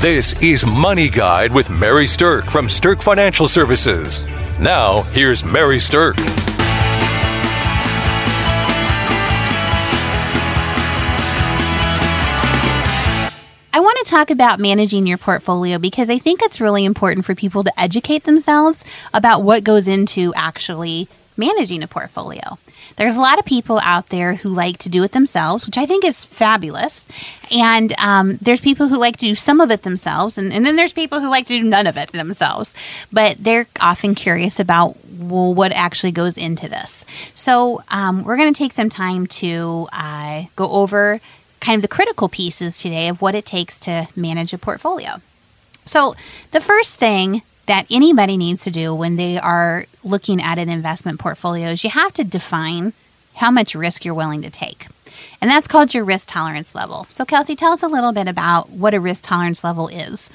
This is Money Guide with Mary Sterk from Sterk Financial Services. Now, here's Mary Sterk. I want to talk about managing your portfolio because I think it's really important for people to educate themselves about what goes into actually managing a portfolio. There's a lot of people out there who like to do it themselves, which I think is fabulous. And um, there's people who like to do some of it themselves, and, and then there's people who like to do none of it themselves. But they're often curious about well, what actually goes into this. So um, we're going to take some time to uh, go over kind of the critical pieces today of what it takes to manage a portfolio. So, the first thing that anybody needs to do when they are looking at an investment portfolio is you have to define how much risk you're willing to take. And that's called your risk tolerance level. So, Kelsey, tell us a little bit about what a risk tolerance level is.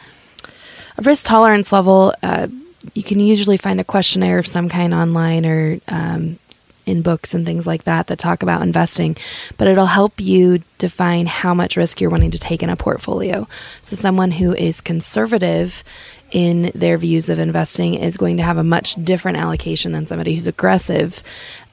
A risk tolerance level, uh, you can usually find a questionnaire of some kind online or um, in books and things like that that talk about investing, but it'll help you define how much risk you're wanting to take in a portfolio. So, someone who is conservative in their views of investing is going to have a much different allocation than somebody who's aggressive.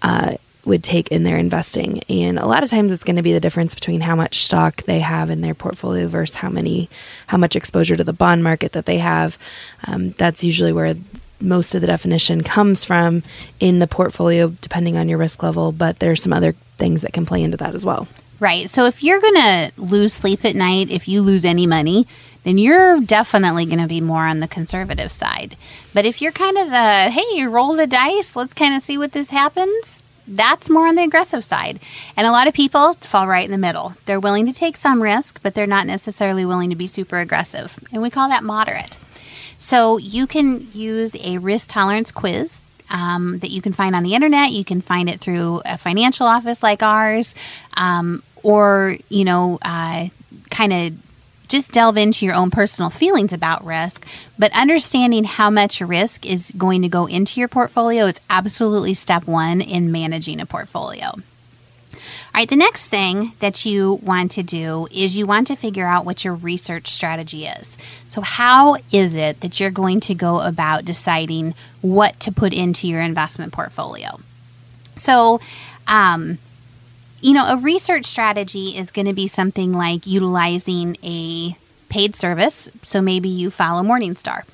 Uh, would take in their investing. And a lot of times it's going to be the difference between how much stock they have in their portfolio versus how many, how much exposure to the bond market that they have. Um, that's usually where most of the definition comes from in the portfolio, depending on your risk level. But there's some other things that can play into that as well. Right. So if you're going to lose sleep at night, if you lose any money, then you're definitely going to be more on the conservative side. But if you're kind of the, hey, roll the dice, let's kind of see what this happens, that's more on the aggressive side. And a lot of people fall right in the middle. They're willing to take some risk, but they're not necessarily willing to be super aggressive. And we call that moderate. So you can use a risk tolerance quiz um, that you can find on the internet. You can find it through a financial office like ours, um, or you know, uh, kind of just delve into your own personal feelings about risk. But understanding how much risk is going to go into your portfolio is absolutely step one in managing a portfolio. All right, the next thing that you want to do is you want to figure out what your research strategy is. So, how is it that you're going to go about deciding what to put into your investment portfolio? So, um, you know, a research strategy is going to be something like utilizing a paid service. So, maybe you follow Morningstar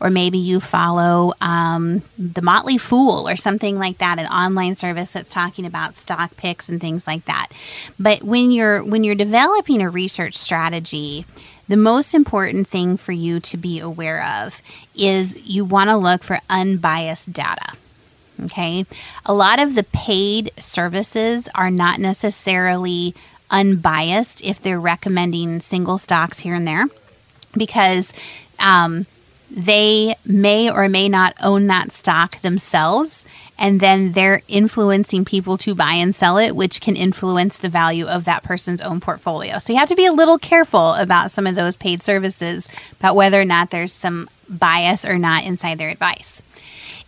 or maybe you follow um, the Motley Fool or something like that, an online service that's talking about stock picks and things like that. But when you're when you're developing a research strategy, the most important thing for you to be aware of is you want to look for unbiased data. Okay. A lot of the paid services are not necessarily unbiased if they're recommending single stocks here and there because um, they may or may not own that stock themselves, and then they're influencing people to buy and sell it, which can influence the value of that person's own portfolio. So you have to be a little careful about some of those paid services about whether or not there's some bias or not inside their advice.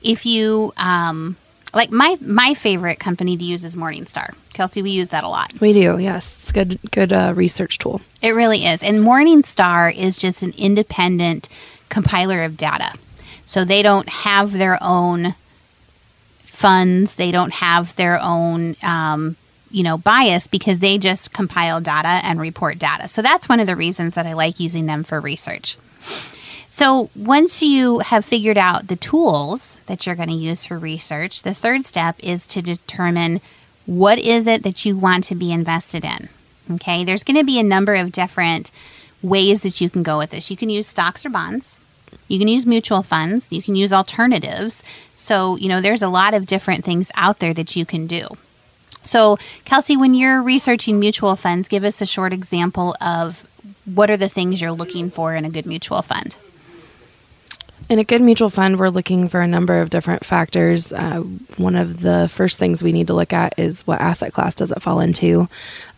If you, um, like my my favorite company to use is Morningstar. Kelsey, we use that a lot. We do, yes. It's a good good uh, research tool. It really is. And Morningstar is just an independent compiler of data. So they don't have their own funds, they don't have their own um, you know bias because they just compile data and report data. So that's one of the reasons that I like using them for research. So once you have figured out the tools that you're going to use for research, the third step is to determine what is it that you want to be invested in. Okay, there's going to be a number of different ways that you can go with this. You can use stocks or bonds. You can use mutual funds. You can use alternatives. So, you know, there's a lot of different things out there that you can do. So, Kelsey, when you're researching mutual funds, give us a short example of what are the things you're looking for in a good mutual fund. In a good mutual fund, we're looking for a number of different factors. Uh, one of the first things we need to look at is what asset class does it fall into.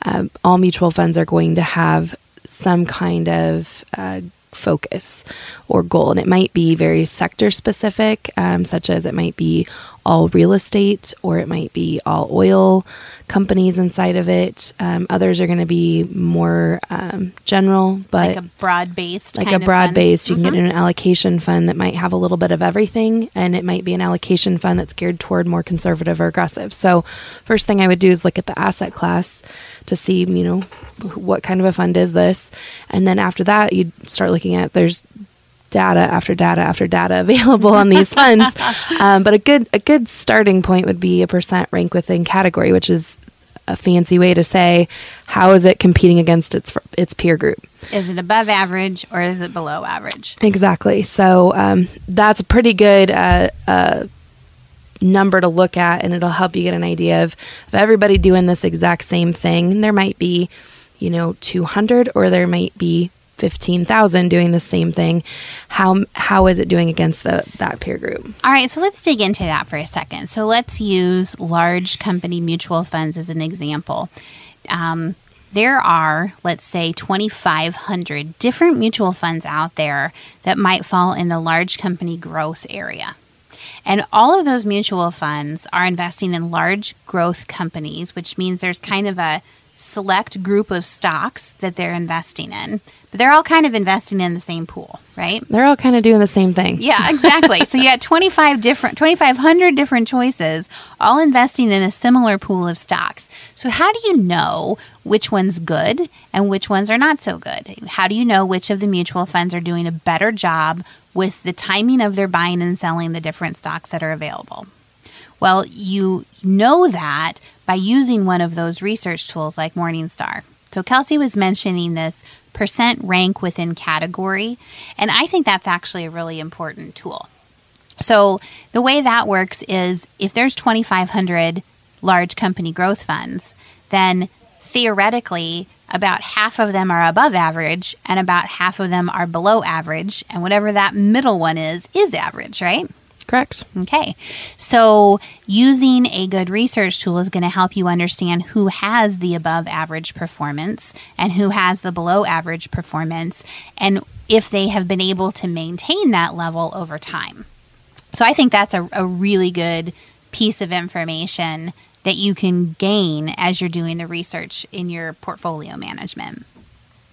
Um, all mutual funds are going to have some kind of uh, focus or goal. And it might be very sector specific, um, such as it might be all real estate or it might be all oil companies inside of it. Um, others are going to be more um, general, but like a broad based, like a broad based. You mm-hmm. can get in an allocation fund that might have a little bit of everything, and it might be an allocation fund that's geared toward more conservative or aggressive. So, first thing I would do is look at the asset class to see, you know, what kind of a fund is this, and then after that, you start looking at there's data after data after data available on these funds. Um, but a good a good starting point would be a percent rank within category, which is a fancy way to say how is it competing against its its peer group. Is it above average or is it below average? Exactly. So um, that's a pretty good. Uh, uh, number to look at and it'll help you get an idea of, of everybody doing this exact same thing. There might be, you know, 200 or there might be 15,000 doing the same thing. How how is it doing against the that peer group? All right, so let's dig into that for a second. So let's use large company mutual funds as an example. Um, there are, let's say, 2,500 different mutual funds out there that might fall in the large company growth area. And all of those mutual funds are investing in large growth companies, which means there's kind of a select group of stocks that they're investing in. But they're all kind of investing in the same pool, right? They're all kind of doing the same thing. Yeah, exactly. so you got 25 different 2500 different choices all investing in a similar pool of stocks. So how do you know which one's good and which ones are not so good? How do you know which of the mutual funds are doing a better job with the timing of their buying and selling the different stocks that are available? Well, you know that by using one of those research tools like Morningstar. So Kelsey was mentioning this percent rank within category. And I think that's actually a really important tool. So the way that works is if there's 2,500 large company growth funds, then theoretically, about half of them are above average and about half of them are below average. And whatever that middle one is, is average, right? Correct. Okay. So, using a good research tool is going to help you understand who has the above average performance and who has the below average performance, and if they have been able to maintain that level over time. So, I think that's a, a really good piece of information that you can gain as you're doing the research in your portfolio management.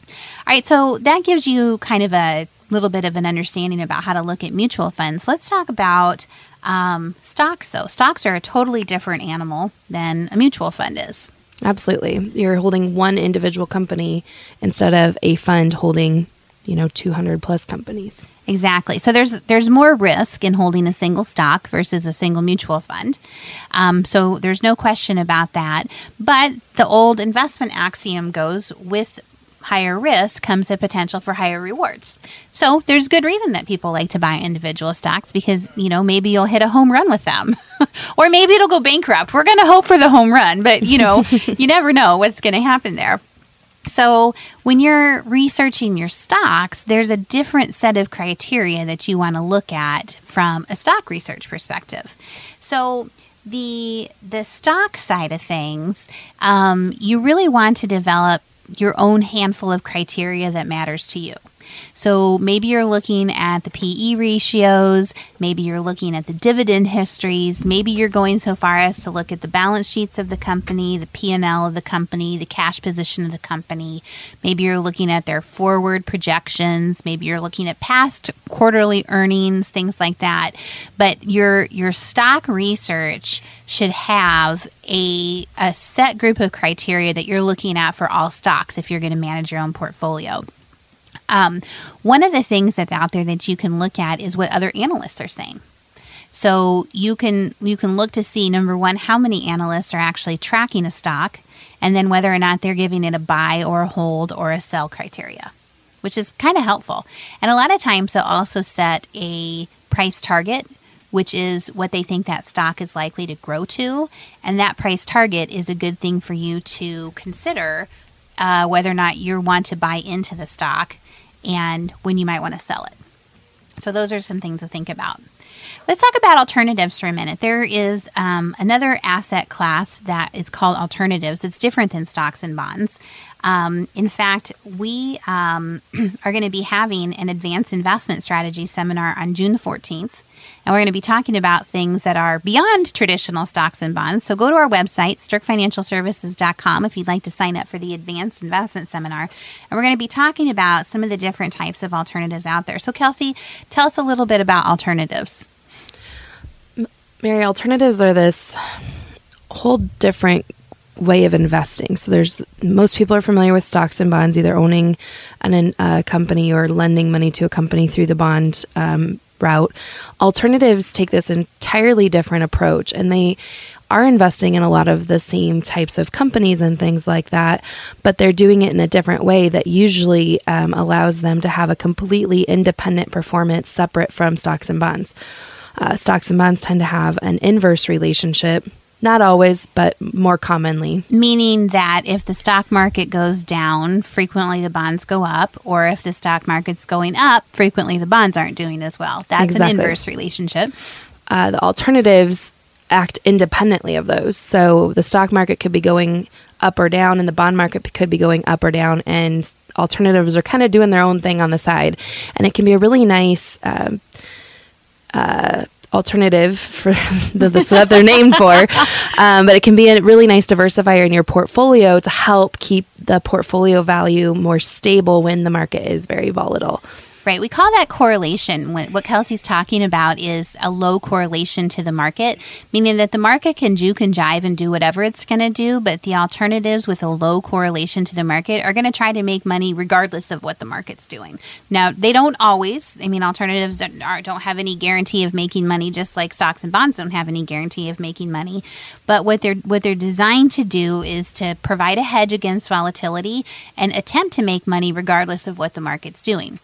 All right, so that gives you kind of a little bit of an understanding about how to look at mutual funds. Let's talk about um, stocks, though. Stocks are a totally different animal than a mutual fund is. Absolutely. You're holding one individual company instead of a fund holding, you know, 200 plus companies. Exactly. So there's there's more risk in holding a single stock versus a single mutual fund. Um, so there's no question about that. But the old investment axiom goes with higher risk comes the potential for higher rewards. So there's good reason that people like to buy individual stocks because, you know, maybe you'll hit a home run with them. or maybe it'll go bankrupt. We're going to hope for the home run, but you know, you never know what's going to happen there. So, when you're researching your stocks, there's a different set of criteria that you want to look at from a stock research perspective. So, the the stock side of things, um, you really want to develop your own handful of criteria that matters to you. So maybe you're looking at the PE ratios, maybe you're looking at the dividend histories, maybe you're going so far as to look at the balance sheets of the company, the P&L of the company, the cash position of the company. Maybe you're looking at their forward projections, maybe you're looking at past quarterly earnings, things like that. But your your stock research should have a, a set group of criteria that you're looking at for all stocks if you're going to manage your own portfolio. Um, one of the things that's out there that you can look at is what other analysts are saying. So you can you can look to see number one how many analysts are actually tracking a stock, and then whether or not they're giving it a buy or a hold or a sell criteria, which is kind of helpful. And a lot of times they'll also set a price target, which is what they think that stock is likely to grow to, and that price target is a good thing for you to consider uh, whether or not you want to buy into the stock and when you might want to sell it. So, those are some things to think about. Let's talk about alternatives for a minute. There is um, another asset class that is called alternatives. It's different than stocks and bonds. Um, in fact, we um, are going to be having an advanced investment strategy seminar on June the 14th. And we're going to be talking about things that are beyond traditional stocks and bonds. So go to our website, sterkfinancialservices.com, if you'd like to sign up for the advanced investment seminar. And we're going to be talking about some of the different types of alternatives out there. So, Kelsey, tell us a little bit about alternatives. Mary, alternatives are this whole different way of investing. So there's most people are familiar with stocks and bonds, either owning an, a company or lending money to a company through the bond um, route. Alternatives take this entirely different approach, and they are investing in a lot of the same types of companies and things like that, but they're doing it in a different way that usually um, allows them to have a completely independent performance separate from stocks and bonds. Uh, stocks and bonds tend to have an inverse relationship not always, but more commonly. Meaning that if the stock market goes down, frequently the bonds go up, or if the stock market's going up, frequently the bonds aren't doing as well. That's exactly. an inverse relationship. Uh, the alternatives act independently of those. So the stock market could be going up or down, and the bond market could be going up or down, and alternatives are kind of doing their own thing on the side. And it can be a really nice. Um, uh, alternative for that's what they're named for. Um, but it can be a really nice diversifier in your portfolio to help keep the portfolio value more stable when the market is very volatile. Right. We call that correlation. What Kelsey's talking about is a low correlation to the market, meaning that the market can juke and jive and do whatever it's going to do, but the alternatives with a low correlation to the market are going to try to make money regardless of what the market's doing. Now, they don't always. I mean, alternatives are, don't have any guarantee of making money, just like stocks and bonds don't have any guarantee of making money. But what they're what they're designed to do is to provide a hedge against volatility and attempt to make money regardless of what the market's doing.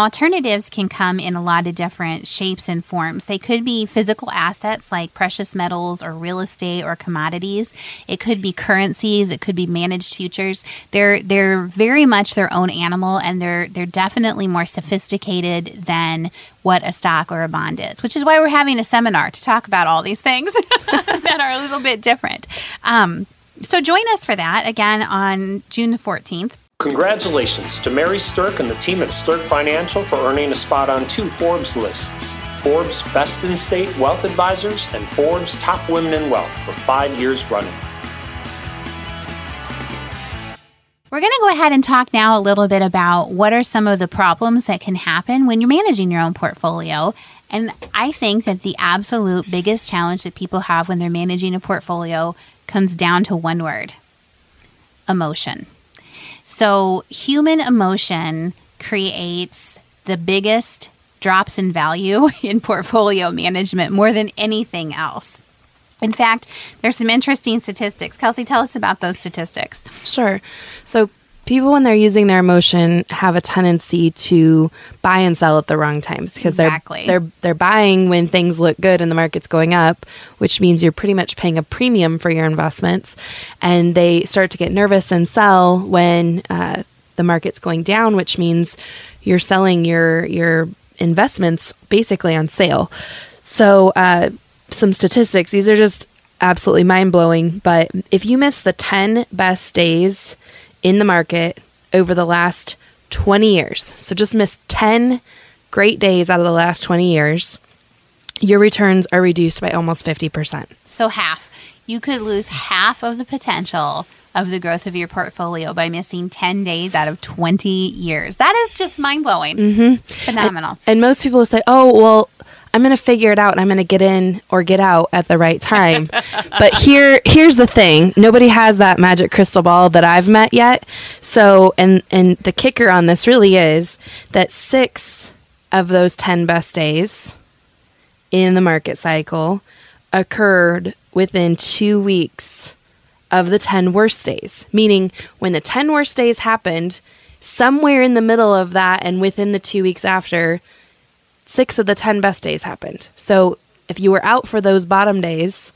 Alternatives can come in a lot of different shapes and forms. They could be physical assets like precious metals or real estate or commodities. It could be currencies. It could be managed futures. They're they're very much their own animal, and they're they're definitely more sophisticated than what a stock or a bond is. Which is why we're having a seminar to talk about all these things that are a little bit different. Um, so join us for that again on June the 14th. Congratulations to Mary Sterk and the team at Sterk Financial for earning a spot on two Forbes lists Forbes Best in State Wealth Advisors and Forbes Top Women in Wealth for five years running. We're going to go ahead and talk now a little bit about what are some of the problems that can happen when you're managing your own portfolio. And I think that the absolute biggest challenge that people have when they're managing a portfolio comes down to one word emotion. So, human emotion creates the biggest drops in value in portfolio management more than anything else. In fact, there's some interesting statistics. Kelsey, tell us about those statistics. Sure. So, people when they're using their emotion have a tendency to buy and sell at the wrong times because exactly. they're they're they're buying when things look good and the market's going up, which means you're pretty much paying a premium for your investments, and they start to get nervous and sell when uh, the market's going down, which means you're selling your your investments basically on sale. So, uh, some statistics. These are just absolutely mind blowing. But if you miss the 10 best days in the market over the last 20 years. So just missed 10 great days out of the last 20 years. Your returns are reduced by almost 50%. So half. You could lose half of the potential of the growth of your portfolio by missing 10 days out of 20 years. That is just mind blowing. Mm-hmm. Phenomenal. And, and, most people say, oh, well, I'm going to figure it out and I'm going to get in or get out at the right time. but here here's the thing. Nobody has that magic crystal ball that I've met yet. So and and the kicker on this really is that 6 of those 10 best days in the market cycle occurred within 2 weeks of the 10 worst days. Meaning when the 10 worst days happened, somewhere in the middle of that and within the 2 weeks after six of the 10 best days happened. So if you were out for those bottom days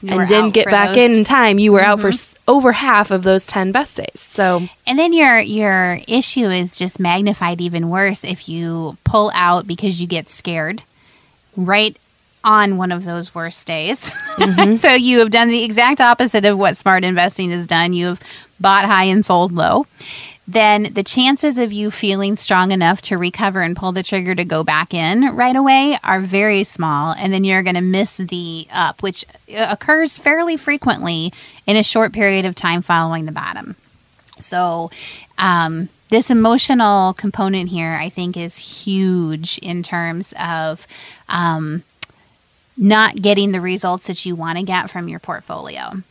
you and didn't get back those. in time, you were mm-hmm. out for mm-hmm. over half of those 10 best days. So And then your your issue is just magnified even worse if you pull out because you get scared right on one of those worst days. Mm-hmm. so you have done the exact opposite of what smart investing has done. You have bought high and sold low. Then the chances of you feeling strong enough to recover and pull the trigger to go back in right away are very small. And then you're going to miss the up, which uh, occurs fairly frequently in a short period of time following the bottom. So, um, this emotional component here, I think, is huge in terms of um, not getting the results that you want to get from your portfolio.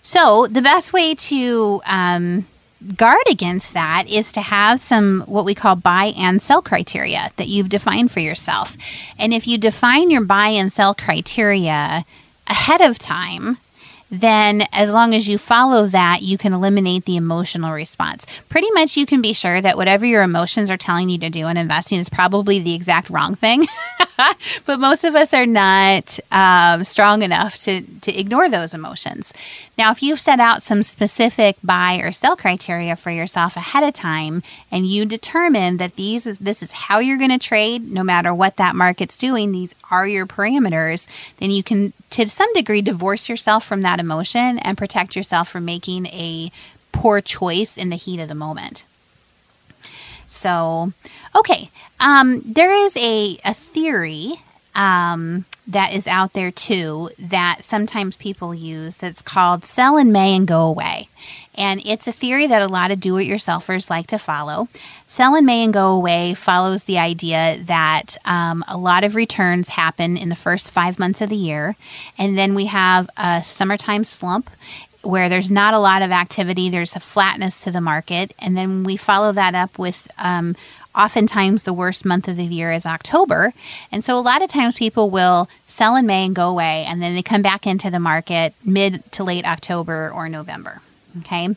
So, the best way to um, guard against that is to have some what we call buy and sell criteria that you've defined for yourself. And if you define your buy and sell criteria ahead of time, then as long as you follow that, you can eliminate the emotional response. Pretty much, you can be sure that whatever your emotions are telling you to do in investing is probably the exact wrong thing. but most of us are not um, strong enough to, to ignore those emotions. Now, if you've set out some specific buy or sell criteria for yourself ahead of time, and you determine that these is this is how you're going to trade, no matter what that market's doing, these are your parameters, then you can, to some degree, divorce yourself from that emotion and protect yourself from making a poor choice in the heat of the moment. So, okay, um, there is a a theory um, that is out there too that sometimes people use that's called sell in May and go away. And it's a theory that a lot of do it yourselfers like to follow. Sell in May and go away follows the idea that um, a lot of returns happen in the first five months of the year. And then we have a summertime slump where there's not a lot of activity, there's a flatness to the market. And then we follow that up with um, oftentimes the worst month of the year is October. And so a lot of times people will sell in May and go away, and then they come back into the market mid to late October or November. Okay.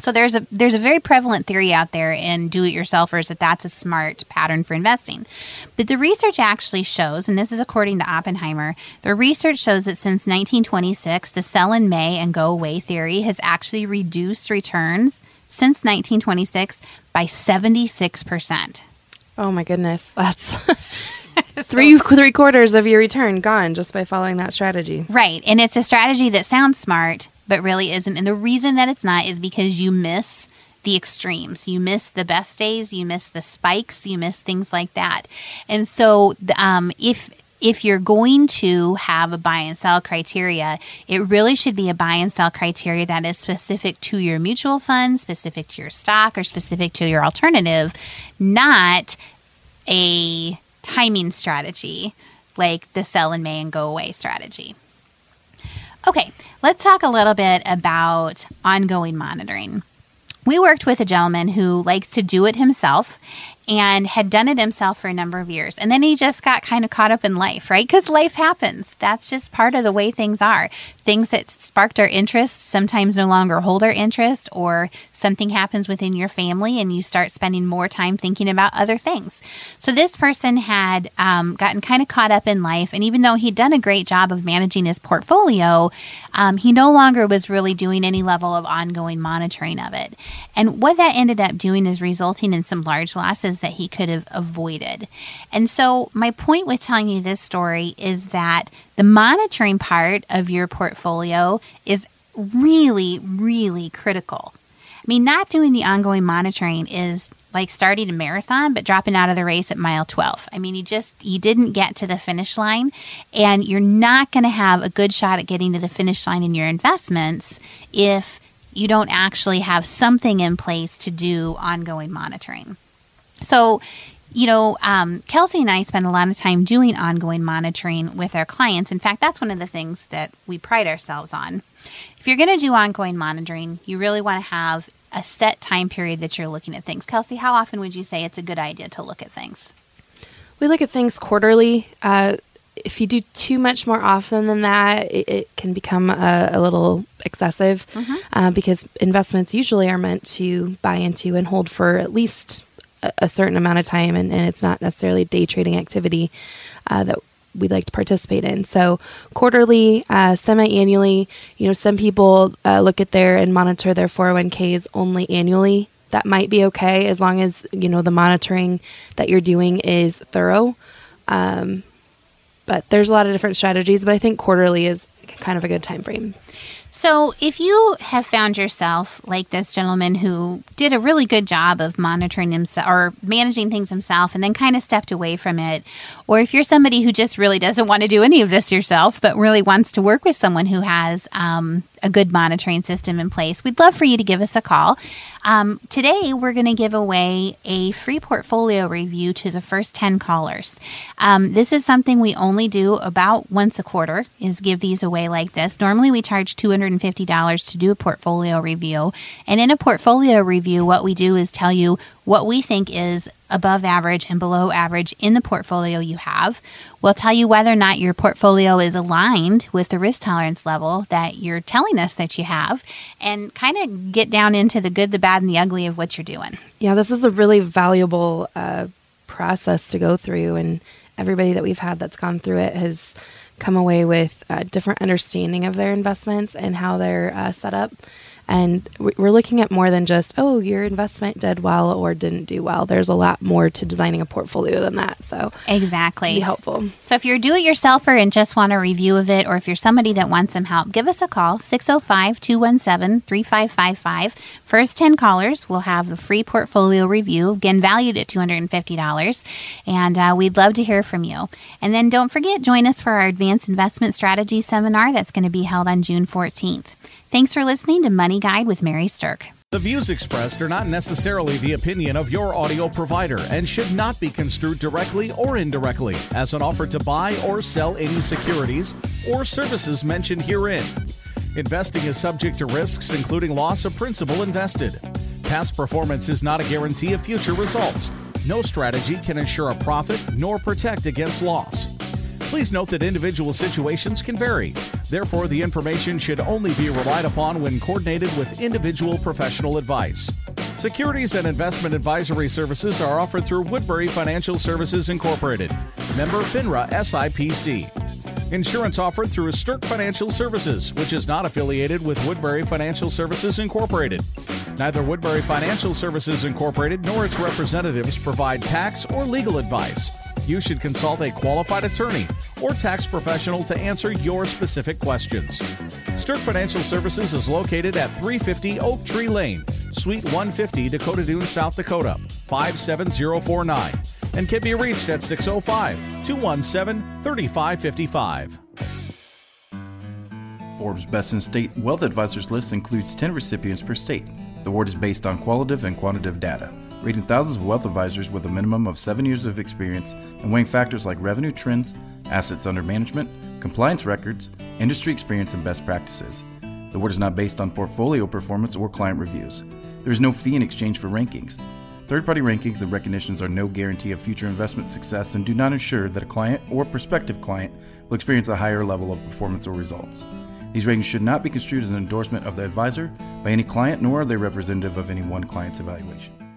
So there's a there's a very prevalent theory out there in do-it-yourselfers that that's a smart pattern for investing. But the research actually shows, and this is according to Oppenheimer, the research shows that since 1926, the sell in May and go away theory has actually reduced returns since 1926 by 76%. Oh my goodness. That's three three quarters of your return gone just by following that strategy. Right. And it's a strategy that sounds smart, but really isn't. And the reason that it's not is because you miss the extremes. You miss the best days, you miss the spikes, you miss things like that. And so um, if if you're going to have a buy and sell criteria, it really should be a buy and sell criteria that is specific to your mutual fund, specific to your stock, or specific to your alternative, not a timing strategy like the sell in May and go away strategy. Okay, let's talk a little bit about ongoing monitoring. We worked with a gentleman who likes to do it himself and had done it himself for a number of years. And then he just got kind of caught up in life, right? Because life happens. That's just part of the way things are. Things that sparked our interest sometimes no longer hold our interest, or something happens within your family and you start spending more time thinking about other things. So this person had um, gotten kind of caught up in life. And even though he'd done a great job of managing his portfolio, um, he no longer was really doing any level of ongoing monitoring of it. And what that ended up doing is resulting in some large losses that he could have avoided. And so, my point with telling you this story is that the monitoring part of your portfolio is really, really critical. I mean, not doing the ongoing monitoring is like starting a marathon but dropping out of the race at mile 12. I mean, you just you didn't get to the finish line and you're not going to have a good shot at getting to the finish line in your investments if you don't actually have something in place to do ongoing monitoring. So, you know, um, Kelsey and I spend a lot of time doing ongoing monitoring with our clients. In fact, that's one of the things that we pride ourselves on. If you're going to do ongoing monitoring, you really want to have a set time period that you're looking at things. Kelsey, how often would you say it's a good idea to look at things? We look at things quarterly. Uh, if you do too much more often than that, it, it can become a, a little excessive mm-hmm. uh, because investments usually are meant to buy into and hold for at least a, certain amount of time, and, and, it's not necessarily day trading activity uh, that we like to participate in. So quarterly, uh, semi-annually, you know, some people uh, look at their and monitor their 401ks only annually. That might be okay as long as you know the monitoring that you're doing is thorough. Um, But there's a lot of different strategies, but I think quarterly is kind of a good time frame. So, if you have found yourself like this gentleman who did a really good job of monitoring himself or managing things himself and then kind of stepped away from it, or if you're somebody who just really doesn't want to do any of this yourself but really wants to work with someone who has um, a good monitoring system in place, we'd love for you to give us a call. Um, today, we're going to give away a free portfolio review to the first 10 callers. Um, this is something we only do about once a quarter, is give these away like this. Normally, we charge $250 to do a portfolio review. And in a portfolio review, what we do is tell you what we think is above average and below average in the portfolio you have. We'll tell you whether or not your portfolio is aligned with the risk tolerance level that you're telling us that you have and kind of get down into the good, the bad, and the ugly of what you're doing. Yeah, this is a really valuable uh, process to go through, and everybody that we've had that's gone through it has come away with a different understanding of their investments and how they're uh, set up. And we're looking at more than just, oh, your investment did well or didn't do well. There's a lot more to designing a portfolio than that. So, exactly. Be helpful. So, if you're do it yourselfer and just want a review of it, or if you're somebody that wants some help, give us a call 605 217 3555. First 10 callers will have a free portfolio review, again, valued at $250. And uh, we'd love to hear from you. And then don't forget, join us for our Advanced Investment Strategy Seminar that's going to be held on June 14th. Thanks for listening to Money Guide with Mary Sterk. The views expressed are not necessarily the opinion of your audio provider and should not be construed directly or indirectly as an offer to buy or sell any securities or services mentioned herein. Investing is subject to risks, including loss of principal invested. Past performance is not a guarantee of future results. No strategy can ensure a profit nor protect against loss. Please note that individual situations can vary. Therefore, the information should only be relied upon when coordinated with individual professional advice. Securities and investment advisory services are offered through Woodbury Financial Services Incorporated, member FINRA SIPC. Insurance offered through Sterk Financial Services, which is not affiliated with Woodbury Financial Services Incorporated. Neither Woodbury Financial Services Incorporated nor its representatives provide tax or legal advice you should consult a qualified attorney or tax professional to answer your specific questions. Sterk Financial Services is located at 350 Oak Tree Lane, Suite 150, Dakota Dunes, South Dakota, 57049, and can be reached at 605 217 3555. Forbes Best in State Wealth Advisors list includes 10 recipients per state. The award is based on qualitative and quantitative data rating thousands of wealth advisors with a minimum of seven years of experience and weighing factors like revenue trends, assets under management, compliance records, industry experience, and best practices. The award is not based on portfolio performance or client reviews. There is no fee in exchange for rankings. Third party rankings and recognitions are no guarantee of future investment success and do not ensure that a client or prospective client will experience a higher level of performance or results. These ratings should not be construed as an endorsement of the advisor by any client, nor are they representative of any one client's evaluation.